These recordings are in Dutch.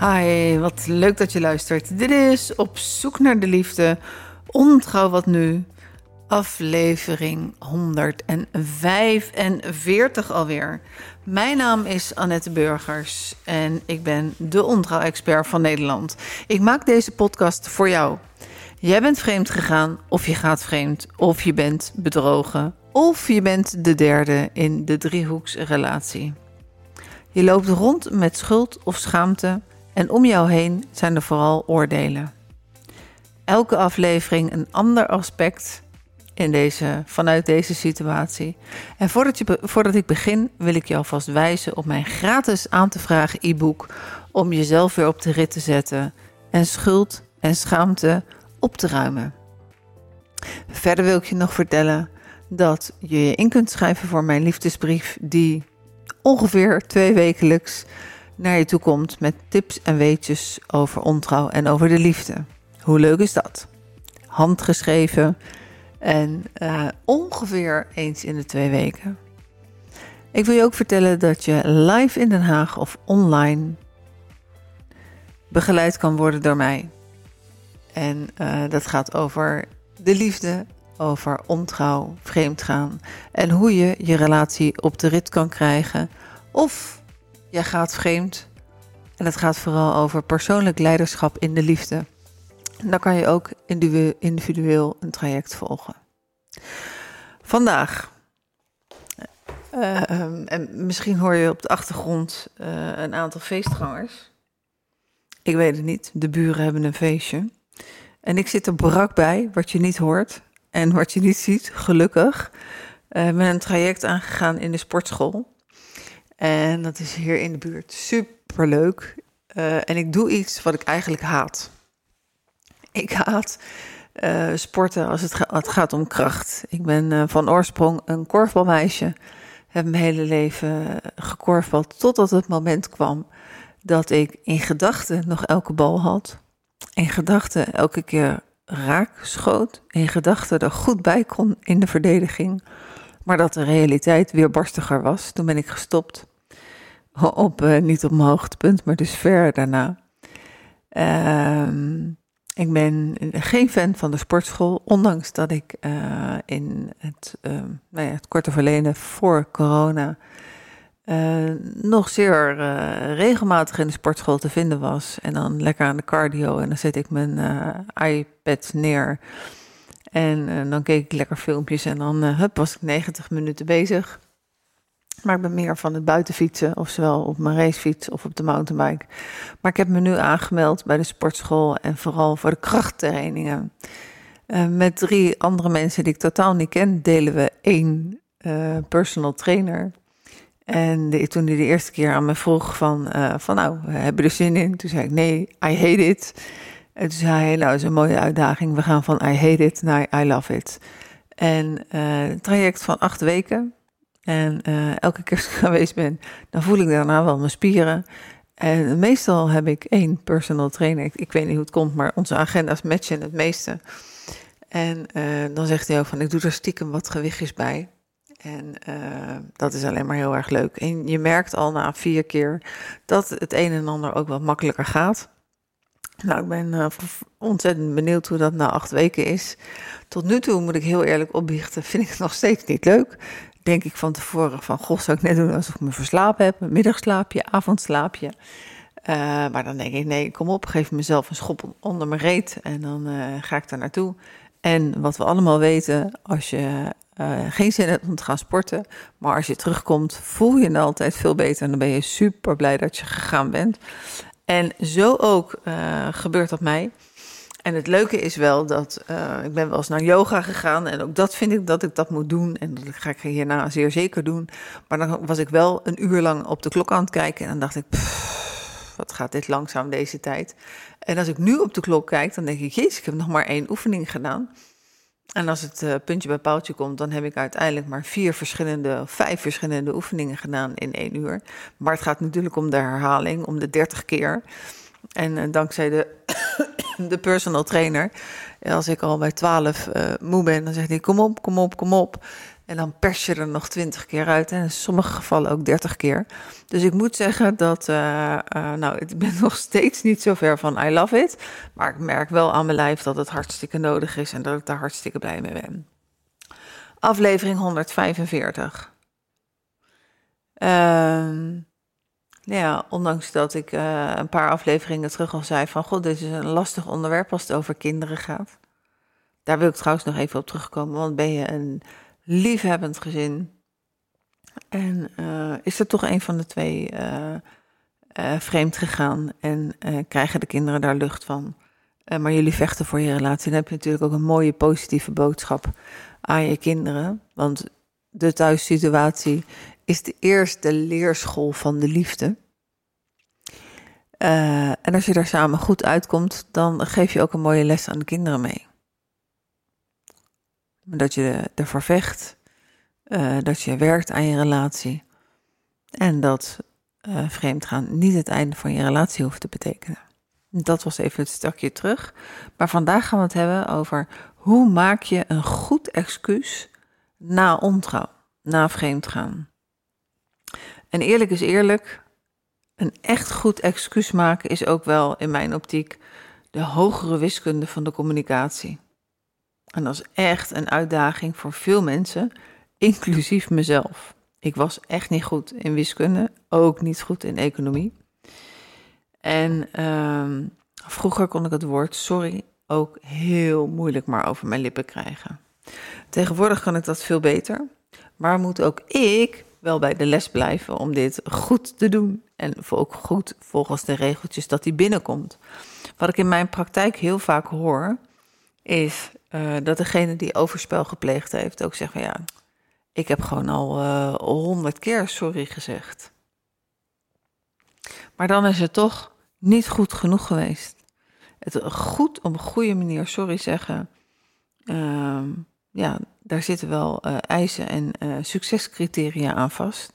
Hi, wat leuk dat je luistert. Dit is Op zoek naar de liefde. Ontrouw wat nu. Aflevering 145 alweer. Mijn naam is Annette Burgers en ik ben de ontrouw-expert van Nederland. Ik maak deze podcast voor jou. Jij bent vreemd gegaan, of je gaat vreemd, of je bent bedrogen, of je bent de derde in de driehoeksrelatie. Je loopt rond met schuld of schaamte en om jou heen zijn er vooral oordelen. Elke aflevering een ander aspect in deze, vanuit deze situatie. En voordat, je, voordat ik begin, wil ik je alvast wijzen op mijn gratis aan te vragen e-book om jezelf weer op de rit te zetten en schuld en schaamte op te ruimen. Verder wil ik je nog vertellen dat je je in kunt schrijven voor mijn liefdesbrief, die ongeveer twee wekelijks naar je toe komt met tips en weetjes over ontrouw en over de liefde. Hoe leuk is dat? Handgeschreven en uh, ongeveer eens in de twee weken. Ik wil je ook vertellen dat je live in Den Haag of online begeleid kan worden door mij. En uh, dat gaat over de liefde, over ontrouw, vreemdgaan en hoe je je relatie op de rit kan krijgen. Of je gaat vreemd en het gaat vooral over persoonlijk leiderschap in de liefde. En dan kan je ook individueel een traject volgen. Vandaag. Uh, en misschien hoor je op de achtergrond uh, een aantal feestgangers. Ik weet het niet. De buren hebben een feestje. En ik zit er brak bij, wat je niet hoort en wat je niet ziet, gelukkig. Uh, ben een traject aangegaan in de sportschool. En dat is hier in de buurt super leuk. en ik doe iets wat ik eigenlijk haat. Ik haat uh, sporten als het, het, gaat om kracht. Ik ben uh, van oorsprong een korfbalmeisje. Heb mijn hele leven gekorfbald totdat het moment kwam dat ik in gedachten nog elke bal had. In gedachten elke keer raak schoot. In gedachten er goed bij kon in de verdediging. Maar dat de realiteit weer barstiger was. Toen ben ik gestopt. Op, uh, niet op mijn hoogtepunt, maar dus ver daarna. Ehm ik ben geen fan van de sportschool, ondanks dat ik uh, in het, uh, nou ja, het korte verleden voor corona uh, nog zeer regelmatig in de sportschool te vinden was. En dan lekker aan de cardio en dan zet ik mijn iPad neer. En dan keek ik lekker filmpjes en dan hup, was ik 90 minuten bezig. Maar ik ben meer van het buitenfietsen, ofwel op mijn racefiets of op de mountainbike. Maar ik heb me nu aangemeld bij de sportschool en vooral voor de krachttrainingen. Uh, met drie andere mensen die ik totaal niet ken, delen we één uh, personal trainer. En de, toen hij de eerste keer aan me vroeg van, uh, van nou, hebben er zin in? Toen zei ik nee, I hate it. En toen zei hij, nou, is een mooie uitdaging. We gaan van I hate it naar I love it. En een traject van acht weken. En uh, elke keer als ik geweest ben, dan voel ik daarna wel mijn spieren. En meestal heb ik één personal trainer. Ik, weet niet hoe het komt, maar onze agenda's matchen het meeste. En uh, dan zegt hij ook van, ik doe er stiekem wat gewichtjes bij. En uh, dat is alleen maar heel erg leuk. En je merkt al na vier keer dat het een en ander ook wat makkelijker gaat. Nou, ik ben ontzettend benieuwd hoe dat na acht weken is. Tot nu toe, moet ik heel eerlijk opbiechten, vind ik het nog steeds niet leuk denk ik van tevoren van, goh, zou ik net doen alsof ik me verslapen heb, een middagslaapje, avondslaapje. Uh, maar dan denk ik, nee, kom op, geef mezelf een schop onder mijn reet en dan uh, ga ik daar naartoe. En wat we allemaal weten, als je uh, geen zin hebt om te gaan sporten, maar als je terugkomt, voel je je altijd veel beter en dan ben je super blij dat je gegaan bent. En zo ook gebeurt dat mij. En het leuke is wel dat uh, ik ben wel eens naar yoga gegaan en ook dat vind ik dat ik dat moet doen en dat ga ik hierna zeer zeker doen. Maar dan was ik wel een uur lang op de klok aan het kijken en dan dacht ik, wat gaat dit langzaam deze tijd. En als ik nu op de klok kijk, dan denk ik, jezus, ik heb nog maar één oefening gedaan. En als het uh, puntje bij paaltje komt, dan heb ik uiteindelijk maar vier verschillende, vijf verschillende oefeningen gedaan in één uur. Maar het gaat natuurlijk om de herhaling, om de dertig keer. En uh, dankzij de de personal trainer. Als ik al bij 12 uh, moe ben, dan zegt hij: Kom op, kom op, kom op. En dan pers je er nog twintig keer uit. En in sommige gevallen ook dertig keer. Dus ik moet zeggen dat, uh, uh, nou, ik ben nog steeds niet zo ver van I love it. Maar ik merk wel aan mijn lijf dat het hartstikke nodig is en dat ik daar hartstikke blij mee ben. Aflevering 145. Ehm ja, ondanks dat ik uh, een paar afleveringen terug al zei van... God, dit is een lastig onderwerp als het over kinderen gaat. Daar wil ik trouwens nog even op terugkomen. Want ben je een liefhebbend gezin... en uh, is er toch een van de twee uh, vreemd gegaan... en krijgen de kinderen daar lucht van... maar jullie vechten voor je relatie. Dan heb je natuurlijk ook een mooie positieve boodschap aan je kinderen. Want de thuissituatie is de eerste leerschool van de liefde. Uh, en als je daar samen goed uitkomt, dan geef je ook een mooie les aan de kinderen mee. Dat je ervoor vecht, uh, dat je werkt aan je relatie. En dat uh, vreemdgaan niet het einde van je relatie hoeft te betekenen. Dat was even het stukje terug. Maar vandaag gaan we het hebben over hoe maak je een goed excuus na ontrouw, na vreemdgaan. En eerlijk is eerlijk, een echt goed excuus maken is ook wel in mijn optiek de hogere wiskunde van de communicatie. En dat is echt een uitdaging voor veel mensen, inclusief mezelf. Ik was echt niet goed in wiskunde, ook niet goed in economie. En uh, vroeger kon ik het woord sorry ook heel moeilijk maar over mijn lippen krijgen. Tegenwoordig kan ik dat veel beter, maar moet ook ik wel bij de les blijven om dit goed te doen. En ook goed volgens de regeltjes dat die binnenkomt. Wat ik in mijn praktijk heel vaak hoor, is uh, dat degene die overspel gepleegd heeft ook zegt van ja, ik heb gewoon al uh, honderd keer sorry gezegd. Maar dan is het toch niet goed genoeg geweest. Het goed op een goede manier sorry zeggen. Uh, ja, daar zitten wel uh, eisen en uh, succescriteria aan vast.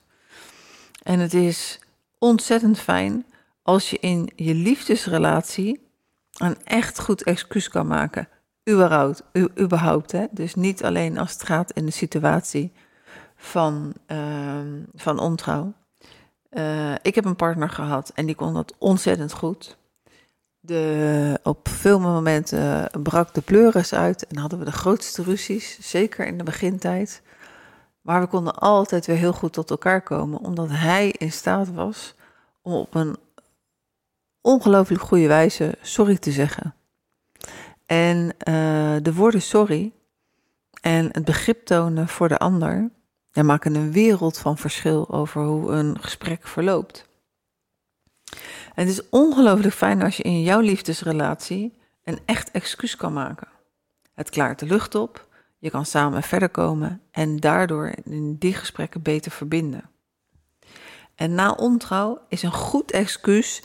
En het is ontzettend fijn als je in je liefdesrelatie een echt goed excuus kan maken. Überhaupt, überhaupt hè? Dus niet alleen als het gaat in de situatie van, uh, van ontrouw. Uh, ik heb een partner gehad en die kon dat ontzettend goed. De, op veel momenten brak de pleuris uit en hadden we de grootste ruzies, zeker in de begintijd. Maar we konden altijd weer heel goed tot elkaar komen, omdat hij in staat was om op een ongelooflijk goede wijze sorry te zeggen. En uh, de woorden sorry en het begrip tonen voor de ander maken een wereld van verschil over hoe een gesprek verloopt. En het is ongelooflijk fijn als je in jouw liefdesrelatie een echt excuus kan maken. Het klaart de lucht op, je kan samen verder komen en daardoor in die gesprekken beter verbinden. En na ontrouw is een goed excuus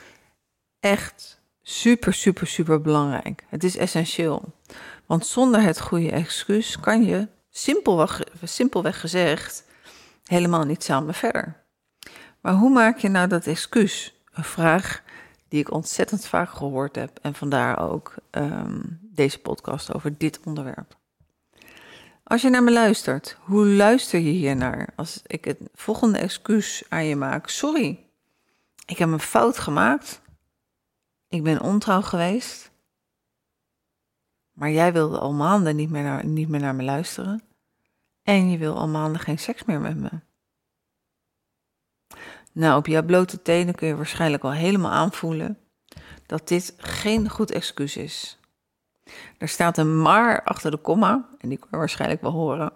echt super, super, super belangrijk. Het is essentieel. Want zonder het goede excuus kan je, simpelweg, simpelweg gezegd, helemaal niet samen verder. Maar hoe maak je nou dat excuus? Een vraag die ik ontzettend vaak gehoord heb. En vandaar ook um, deze podcast over dit onderwerp. Als je naar me luistert, hoe luister je hier naar? Als ik het volgende excuus aan je maak. Sorry, ik heb een fout gemaakt. Ik ben ontrouw geweest. Maar jij wilde al maanden niet meer naar, niet meer naar me luisteren. En je wil al maanden geen seks meer met me. Nou, op jouw blote tenen kun je waarschijnlijk al helemaal aanvoelen dat dit geen goed excuus is. Er staat een maar achter de komma, en die kun je waarschijnlijk wel horen.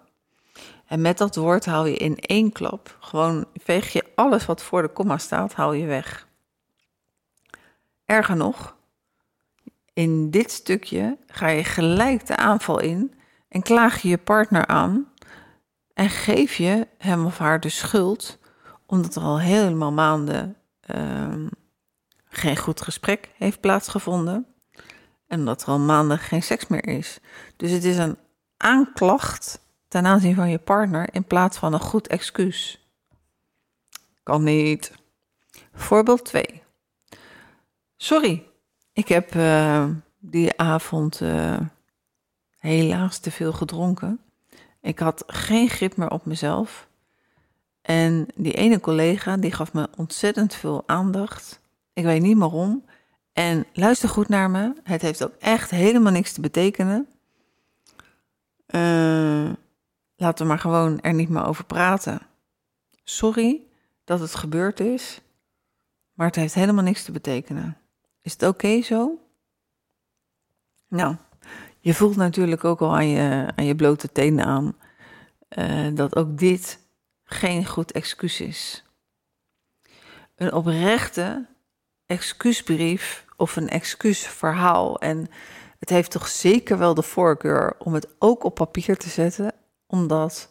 En met dat woord haal je in één klap, gewoon veeg je alles wat voor de komma staat, haal je weg. Erger nog, in dit stukje ga je gelijk de aanval in en klaag je je partner aan en geef je hem of haar de schuld omdat er al helemaal maanden uh, geen goed gesprek heeft plaatsgevonden. En omdat er al maanden geen seks meer is. Dus het is een aanklacht ten aanzien van je partner in plaats van een goed excuus. Kan niet. Voorbeeld 2. Sorry, ik heb uh, die avond uh, helaas te veel gedronken. Ik had geen grip meer op mezelf. En die ene collega die gaf me ontzettend veel aandacht. Ik weet niet waarom. En luister goed naar me. Het heeft ook echt helemaal niks te betekenen. Uh, laten we maar gewoon er niet meer over praten. Sorry dat het gebeurd is, maar het heeft helemaal niks te betekenen. Is het oké zo? Nou, je voelt natuurlijk ook al aan je, aan je blote tenen aan uh, dat ook dit geen goed excuus is. Een oprechte excuusbrief of een excuusverhaal. En het heeft toch zeker wel de voorkeur om het ook op papier te zetten, omdat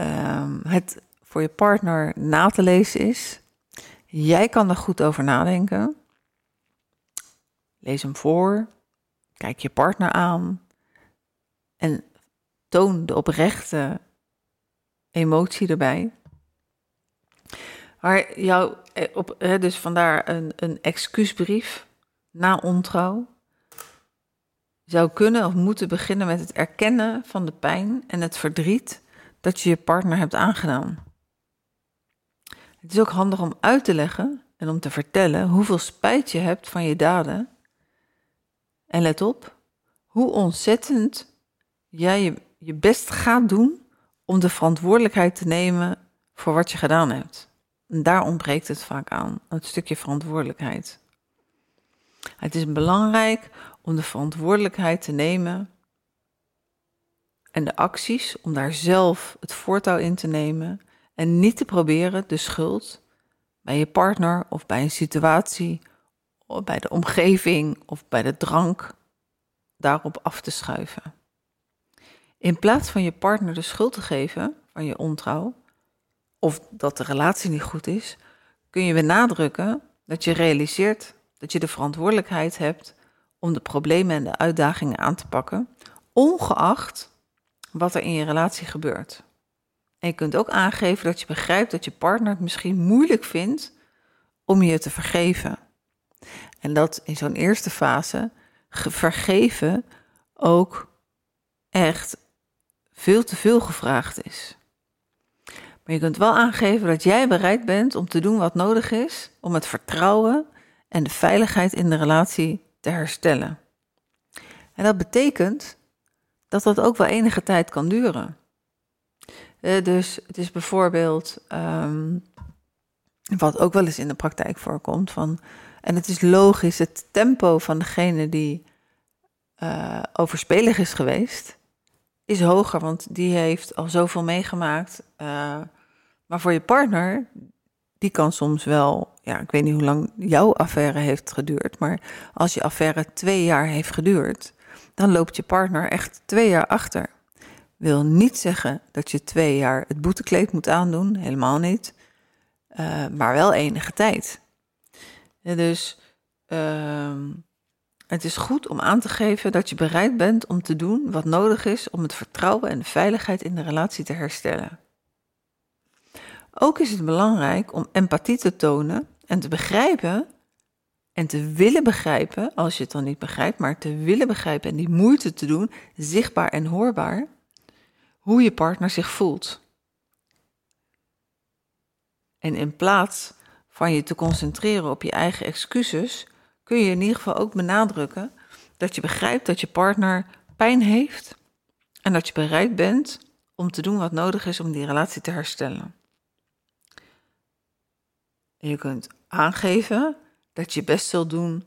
um, het voor je partner na te lezen is. Jij kan er goed over nadenken. Lees hem voor, kijk je partner aan en toon de oprechte emotie erbij. Maar jou, eh, op, dus vandaar een, een excuusbrief na ontrouw zou kunnen of moeten beginnen met het erkennen van de pijn en het verdriet dat je je partner hebt aangedaan. Het is ook handig om uit te leggen en om te vertellen hoeveel spijt je hebt van je daden. En let op, hoe ontzettend jij je, je best gaat doen om de verantwoordelijkheid te nemen voor wat je gedaan hebt. En daar ontbreekt het vaak aan, het stukje verantwoordelijkheid. Het is belangrijk om de verantwoordelijkheid te nemen en de acties om daar zelf het voortouw in te nemen en niet te proberen de schuld bij je partner of bij een situatie, of bij de omgeving of bij de drank daarop af te schuiven. In plaats van je partner de schuld te geven van je ontrouw of dat de relatie niet goed is, kun je benadrukken dat je realiseert dat je de verantwoordelijkheid hebt om de problemen en de uitdagingen aan te pakken, ongeacht wat er in je relatie gebeurt. En je kunt ook aangeven dat je begrijpt dat je partner het misschien moeilijk vindt om je te vergeven. En dat in zo'n eerste fase vergeven ook echt veel te veel gevraagd is. Maar je kunt wel aangeven dat jij bereid bent om te doen wat nodig is om het vertrouwen en de veiligheid in de relatie te herstellen. En dat betekent dat dat ook wel enige tijd kan duren. Uh, dus het is bijvoorbeeld, um, wat ook wel eens in de praktijk voorkomt, van, en het is logisch, het tempo van degene die uh, overspelig is geweest, is hoger, want die heeft al zoveel meegemaakt. Uh, maar voor je partner, die kan soms wel, ja, ik weet niet hoe lang jouw affaire heeft geduurd, maar als je affaire twee jaar heeft geduurd, dan loopt je partner echt twee jaar achter. Wil niet zeggen dat je twee jaar het boetekleed moet aandoen, helemaal niet, uh, maar wel enige tijd. dus uh, het is goed om aan te geven dat je bereid bent om te doen wat nodig is om het vertrouwen en de veiligheid in de relatie te herstellen. Ook is het belangrijk om empathie te tonen en te begrijpen en te willen begrijpen, als je het dan niet begrijpt, maar te willen begrijpen en die moeite te doen, zichtbaar en hoorbaar, hoe je partner zich voelt. En in plaats van je te concentreren op je eigen excuses, kun je in ieder geval ook benadrukken dat je begrijpt dat je partner pijn heeft en dat je bereid bent om te doen wat nodig is om die relatie te herstellen. En je kunt aangeven dat je best zult doen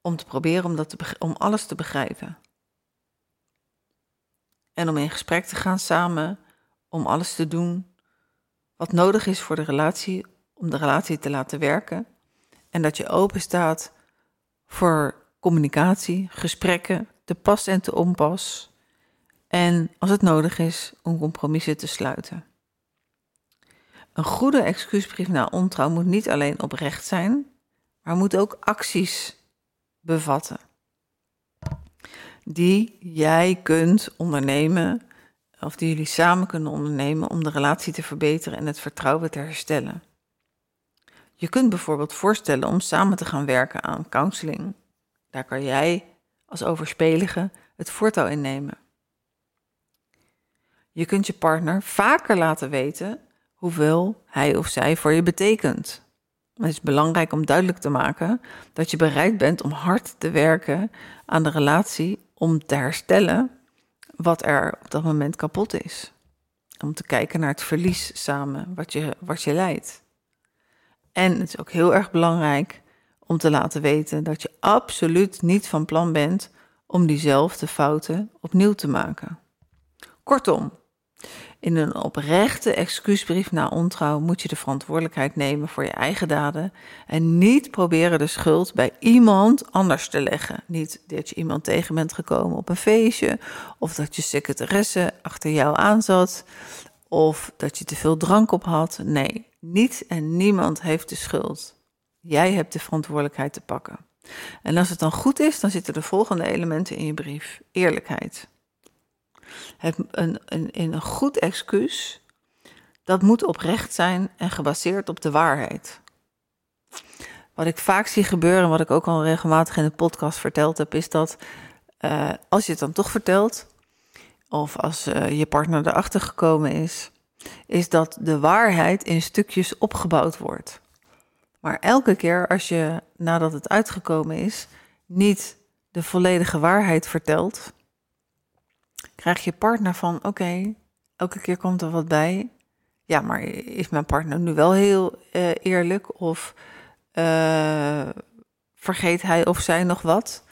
om te proberen om, dat om alles te begrijpen. En om in gesprek te gaan samen, om alles te doen wat nodig is voor de relatie, om de relatie te laten werken. En dat je open staat voor communicatie, gesprekken, te pas en te onpas. En als het nodig is, om compromissen te sluiten. Een goede excuusbrief na ontrouw moet niet alleen oprecht zijn, maar moet ook acties bevatten. Die jij kunt ondernemen, of die jullie samen kunnen ondernemen om de relatie te verbeteren en het vertrouwen te herstellen. Je kunt bijvoorbeeld voorstellen om samen te gaan werken aan counseling. Daar kan jij als overspelige het voortouw in nemen. Je kunt je partner vaker laten weten hoeveel hij of zij voor je betekent. Het is belangrijk om duidelijk te maken dat je bereid bent om hard te werken aan de relatie om te herstellen wat er op dat moment kapot is. Om te kijken naar het verlies samen wat je, wat je leidt. En het is ook heel erg belangrijk om te laten weten dat je absoluut niet van plan bent om diezelfde fouten opnieuw te maken. Kortom, in een oprechte excuusbrief na ontrouw moet je de verantwoordelijkheid nemen voor je eigen daden en niet proberen de schuld bij iemand anders te leggen. Niet dat je iemand tegen bent gekomen op een feestje, of dat je secretaresse achter jou aanzat, of dat je te veel drank op had. Nee, niet en niemand heeft de schuld. Jij hebt de verantwoordelijkheid te pakken. En als het dan goed is, dan zitten de volgende elementen in je brief: eerlijkheid. Een, een, een goed excuus, dat moet oprecht zijn en gebaseerd op de waarheid. Wat ik vaak zie gebeuren, wat ik ook al regelmatig in de podcast verteld heb, is dat uh, als je het dan toch vertelt, of als uh, je partner erachter gekomen is, is dat de waarheid in stukjes opgebouwd wordt. Maar elke keer als je nadat het uitgekomen is, niet de volledige waarheid vertelt, krijg je partner van: oké, elke keer komt er wat bij. Ja, maar is mijn partner nu wel heel uh, eerlijk? Of uh, vergeet hij of zij nog wat?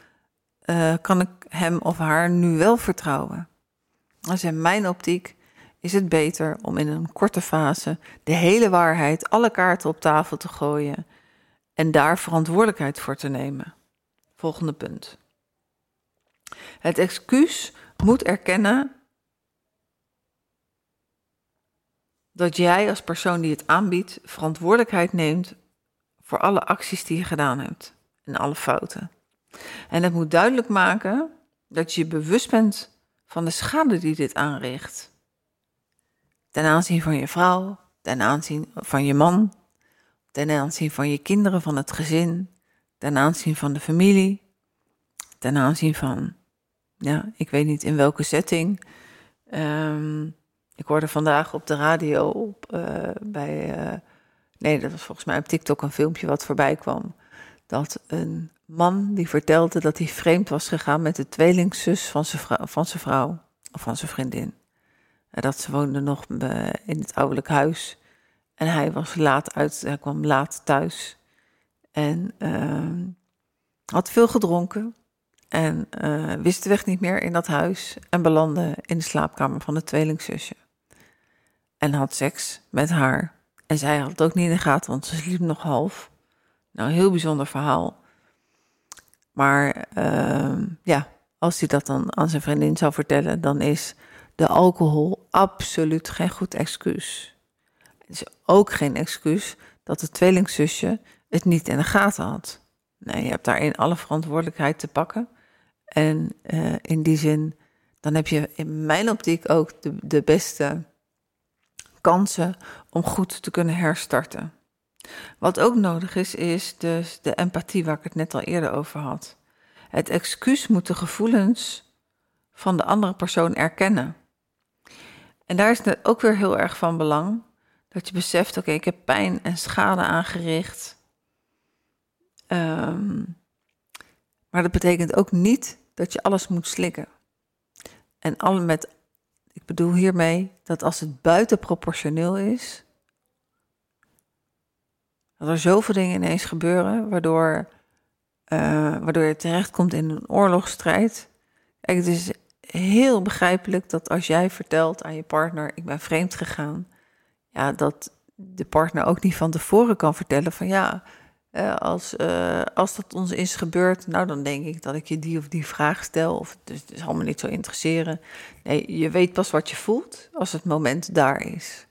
Uh, kan ik hem of haar nu wel vertrouwen? Dus in mijn optiek is het beter om in een korte fase de hele waarheid, alle kaarten op tafel te gooien en daar verantwoordelijkheid voor te nemen. Volgende punt. Het excuus moet erkennen dat jij als persoon die het aanbiedt verantwoordelijkheid neemt voor alle acties die je gedaan hebt en alle fouten. En het moet duidelijk maken dat je je bewust bent van de schade die dit aanricht. Ten aanzien van je vrouw, ten aanzien van je man, ten aanzien van je kinderen, van het gezin, ten aanzien van de familie, ten aanzien van ja, ik weet niet in welke setting. Um, ik hoorde vandaag op de radio op, uh, bij. Uh, nee, dat was volgens mij op TikTok een filmpje wat voorbij kwam. Dat een man die vertelde dat hij vreemd was gegaan met de tweelingzus van zijn van zijn vrouw of van zijn vriendin. Dat ze woonde nog in het ouderlijk huis. En hij was laat uit, hij kwam laat thuis. En uh, had veel gedronken. En uh, wist de weg niet meer in dat huis en belandde in de slaapkamer van het tweelingzusje. En had seks met haar. En zij had het ook niet in de gaten, want ze sliep nog half. Nou, heel bijzonder verhaal. Maar uh, ja, als hij dat dan aan zijn vriendin zou vertellen, dan is de alcohol absoluut geen goed excuus. Het is ook geen excuus dat het tweelingzusje het niet in de gaten had. Nee, je hebt daarin alle verantwoordelijkheid te pakken. En uh, in die zin, dan heb je in mijn optiek ook de, de beste kansen om goed te kunnen herstarten. Wat ook nodig is, is dus de empathie waar ik het net al eerder over had. Het excuus moet de gevoelens van de andere persoon erkennen. En daar is het ook weer heel erg van belang dat je beseft: oké, ik heb pijn en schade aangericht. Um, maar dat betekent ook niet dat je alles moet slikken. En alle met, ik bedoel hiermee dat als het buitenproportioneel is, dat er zoveel dingen ineens gebeuren, waardoor, uh, waardoor je terechtkomt in een oorlogsstrijd. Kijk, het is heel begrijpelijk dat als jij vertelt aan je partner, ik ben vreemd gegaan, ja, dat de partner ook niet van tevoren kan vertellen van ja, uh, als, uh, als dat ons is gebeurd, nou dan denk ik dat ik je die of die vraag stel. Of dus het is allemaal niet zo interesseren. Nee, je weet pas wat je voelt als het moment daar is.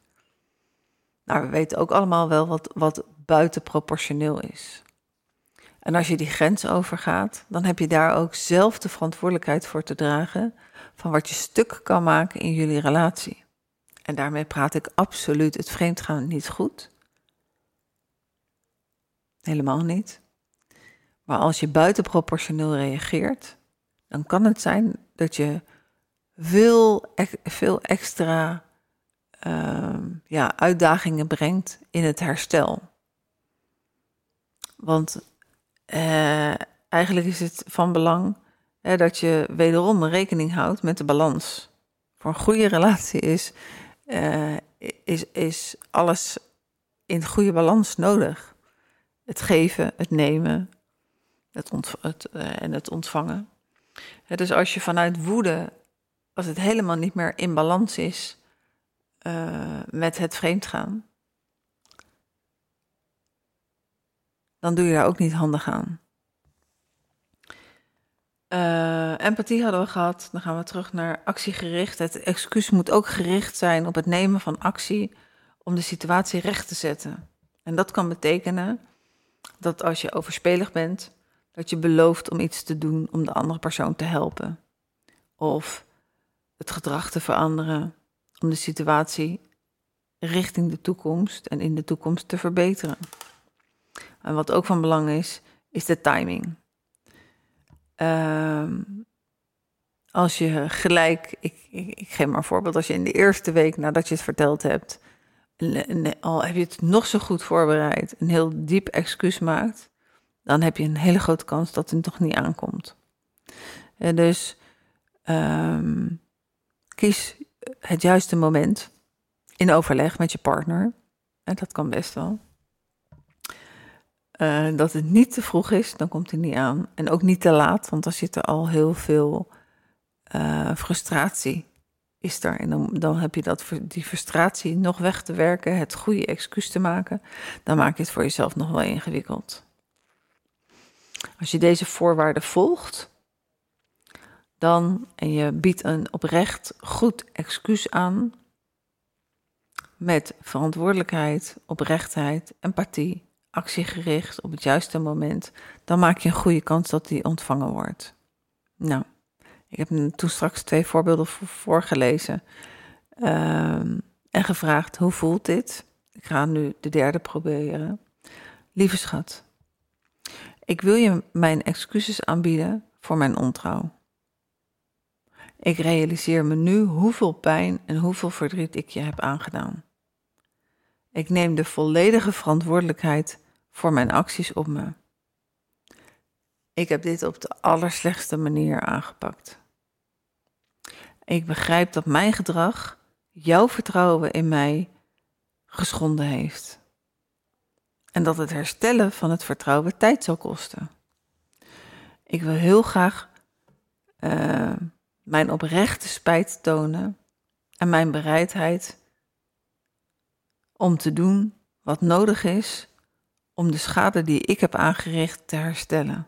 Nou, we weten ook allemaal wel wat, wat buitenproportioneel is. En als je die grens overgaat, dan heb je daar ook zelf de verantwoordelijkheid voor te dragen van wat je stuk kan maken in jullie relatie. En daarmee praat ik absoluut het vreemdgaan niet goed. Helemaal niet. Maar als je buitenproportioneel reageert, dan kan het zijn dat je veel, veel extra ehm, ja, uitdagingen brengt in het herstel. Want uh, eigenlijk is het van belang hè, dat je wederom rekening houdt met de balans. Voor een goede relatie is, uh, is, is alles in goede balans nodig. Het geven, het nemen het het, uh, en het ontvangen. dus als je vanuit woede, als het helemaal niet meer in balans is met het vreemdgaan, dan doe je daar ook niet handig aan. Uh, empathie hadden we gehad. Dan gaan we terug naar actiegericht. Het excuus moet ook gericht zijn op het nemen van actie om de situatie recht te zetten. En dat kan betekenen dat als je overspelig bent, dat je belooft om iets te doen om de andere persoon te helpen. Of het gedrag te veranderen om de situatie richting de toekomst en in de toekomst te verbeteren. En wat ook van belang is, is de timing. Uh, als je gelijk, ik, ik, geef maar een voorbeeld, als je in de eerste week nadat je het verteld hebt, al heb je het nog zo goed voorbereid, een heel diep excuus maakt, dan heb je een hele grote kans dat het toch niet aankomt. En dus um, kies het juiste moment in overleg met je partner. En dat kan best wel. Uh, dat het niet te vroeg is, dan komt het niet aan. En ook niet te laat, want dan zit er al heel veel uh, frustratie is er. En dan, dan heb je dat, die frustratie nog weg te werken, het goede excuus te maken. Dan maak je het voor jezelf nog wel ingewikkeld. Als je deze voorwaarden volgt, dan en je biedt een oprecht goed excuus aan met verantwoordelijkheid, oprechtheid, empathie, actiegericht op het juiste moment, dan maak je een goede kans dat die ontvangen wordt. Nou, ik heb toen straks twee voorbeelden voorgelezen um, en gevraagd: hoe voelt dit? Ik ga nu de derde proberen. Lieve schat, ik wil je mijn excuses aanbieden voor mijn ontrouw. Ik realiseer me nu hoeveel pijn en hoeveel verdriet ik je heb aangedaan. Ik neem de volledige verantwoordelijkheid voor mijn acties op me. Ik heb dit op de allerslechtste manier aangepakt. Ik begrijp dat mijn gedrag jouw vertrouwen in mij geschonden heeft. En dat het herstellen van het vertrouwen tijd zal kosten. Ik wil heel graag uh, mijn oprechte spijt tonen en mijn bereidheid om te doen wat nodig is om de schade die ik heb aangericht te herstellen.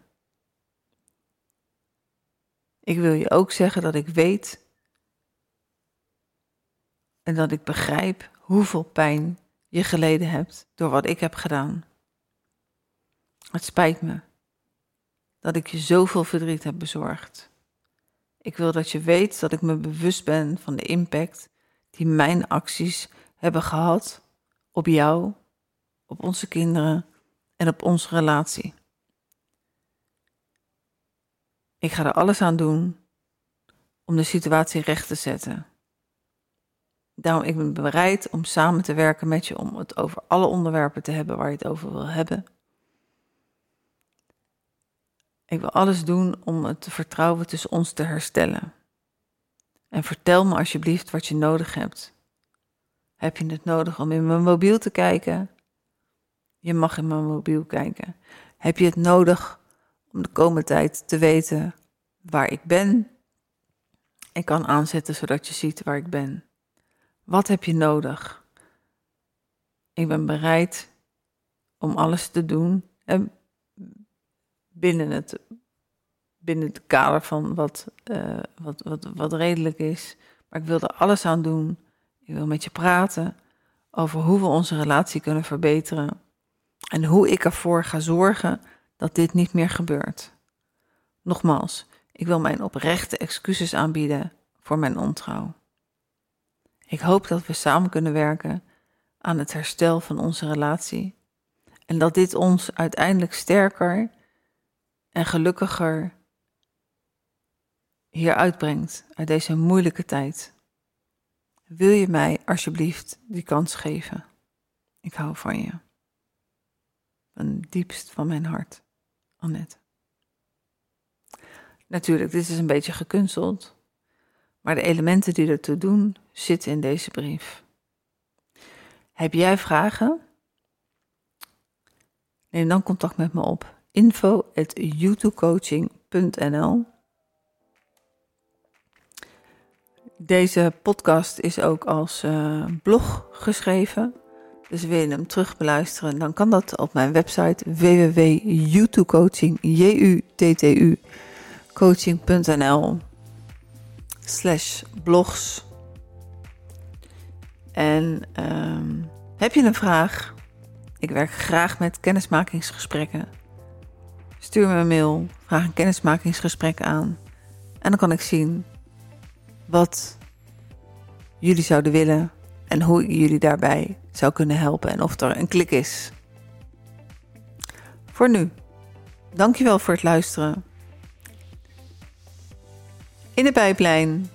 Ik wil je ook zeggen dat ik weet en dat ik begrijp hoeveel pijn je geleden hebt door wat ik heb gedaan. Het spijt me dat ik je zoveel verdriet heb bezorgd. Ik wil dat je weet dat ik me bewust ben van de impact die mijn acties hebben gehad op jou, op onze kinderen en op onze relatie. Ik ga er alles aan doen om de situatie recht te zetten. Daarom ik ben bereid om samen te werken met je om het over alle onderwerpen te hebben waar je het over wil hebben. Ik wil alles doen om het vertrouwen tussen ons te herstellen. En vertel me alsjeblieft wat je nodig hebt. Heb je het nodig om in mijn mobiel te kijken? Je mag in mijn mobiel kijken. Heb je het nodig om de komende tijd te weten waar ik ben? Ik kan aanzetten zodat je ziet waar ik ben. Wat heb je nodig? Ik ben bereid om alles te doen en binnen het, binnen het kader van wat, uh, wat, wat, wat redelijk is. Maar ik wil er alles aan doen. Ik wil met je praten over hoe we onze relatie kunnen verbeteren. En hoe ik ervoor ga zorgen dat dit niet meer gebeurt. Nogmaals, ik wil mijn oprechte excuses aanbieden voor mijn ontrouw. Ik hoop dat we samen kunnen werken aan het herstel van onze relatie en dat dit ons uiteindelijk sterker en gelukkiger hier uitbrengt uit deze moeilijke tijd. Wil je mij alsjeblieft die kans geven? Ik hou van je. Van diepst van mijn hart, Annette. Natuurlijk, dit is een beetje gekunsteld, maar de elementen die ertoe doen zitten in deze brief. Heb jij vragen? Neem dan contact met me op info.youtubecoaching.nl Deze podcast is ook als uh, blog geschreven. Dus wil je hem terug beluisteren, dan kan dat op mijn website www.youtubecoaching, coaching.nl slash blogs. En um, heb je een vraag? Ik werk graag met kennismakingsgesprekken. Stuur me een mail, vraag een kennismakingsgesprek aan. En dan kan ik zien wat jullie zouden willen en hoe jullie daarbij zou kunnen helpen en of er een klik is. Voor nu, dankjewel voor het luisteren. In de pijplijn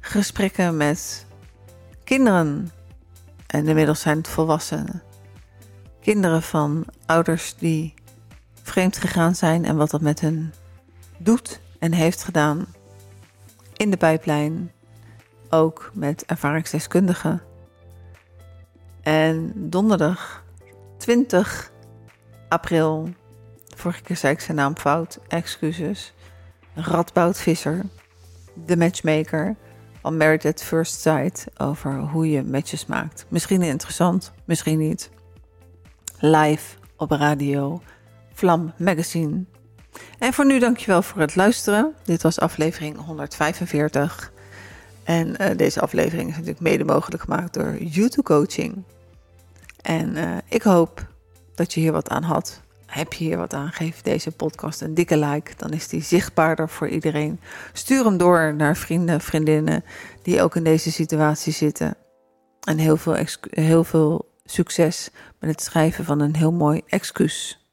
gesprekken met kinderen en inmiddels zijn het volwassenen. Kinderen van ouders die vreemd gegaan zijn en wat dat met hen doet en heeft gedaan in de pijplijn. Ook met ervaringsdeskundigen. En donderdag 20 april, vorige keer zei ik zijn naam fout, excuses. Radboud Visser, de matchmaker van Married at First Sight over hoe je matches maakt. Misschien interessant, misschien niet. Live op radio, Vlam Magazine. En voor nu dankjewel voor het luisteren. Dit was aflevering 145. En uh, deze aflevering is natuurlijk mede mogelijk gemaakt door YouTube Coaching. En uh, ik hoop dat je hier wat aan had. Heb je hier wat aan? Geef deze podcast een dikke like. Dan is die zichtbaarder voor iedereen. Stuur hem door naar vrienden, vriendinnen die ook in deze situatie zitten. En heel veel, heel veel succes met het schrijven van een heel mooi excuus.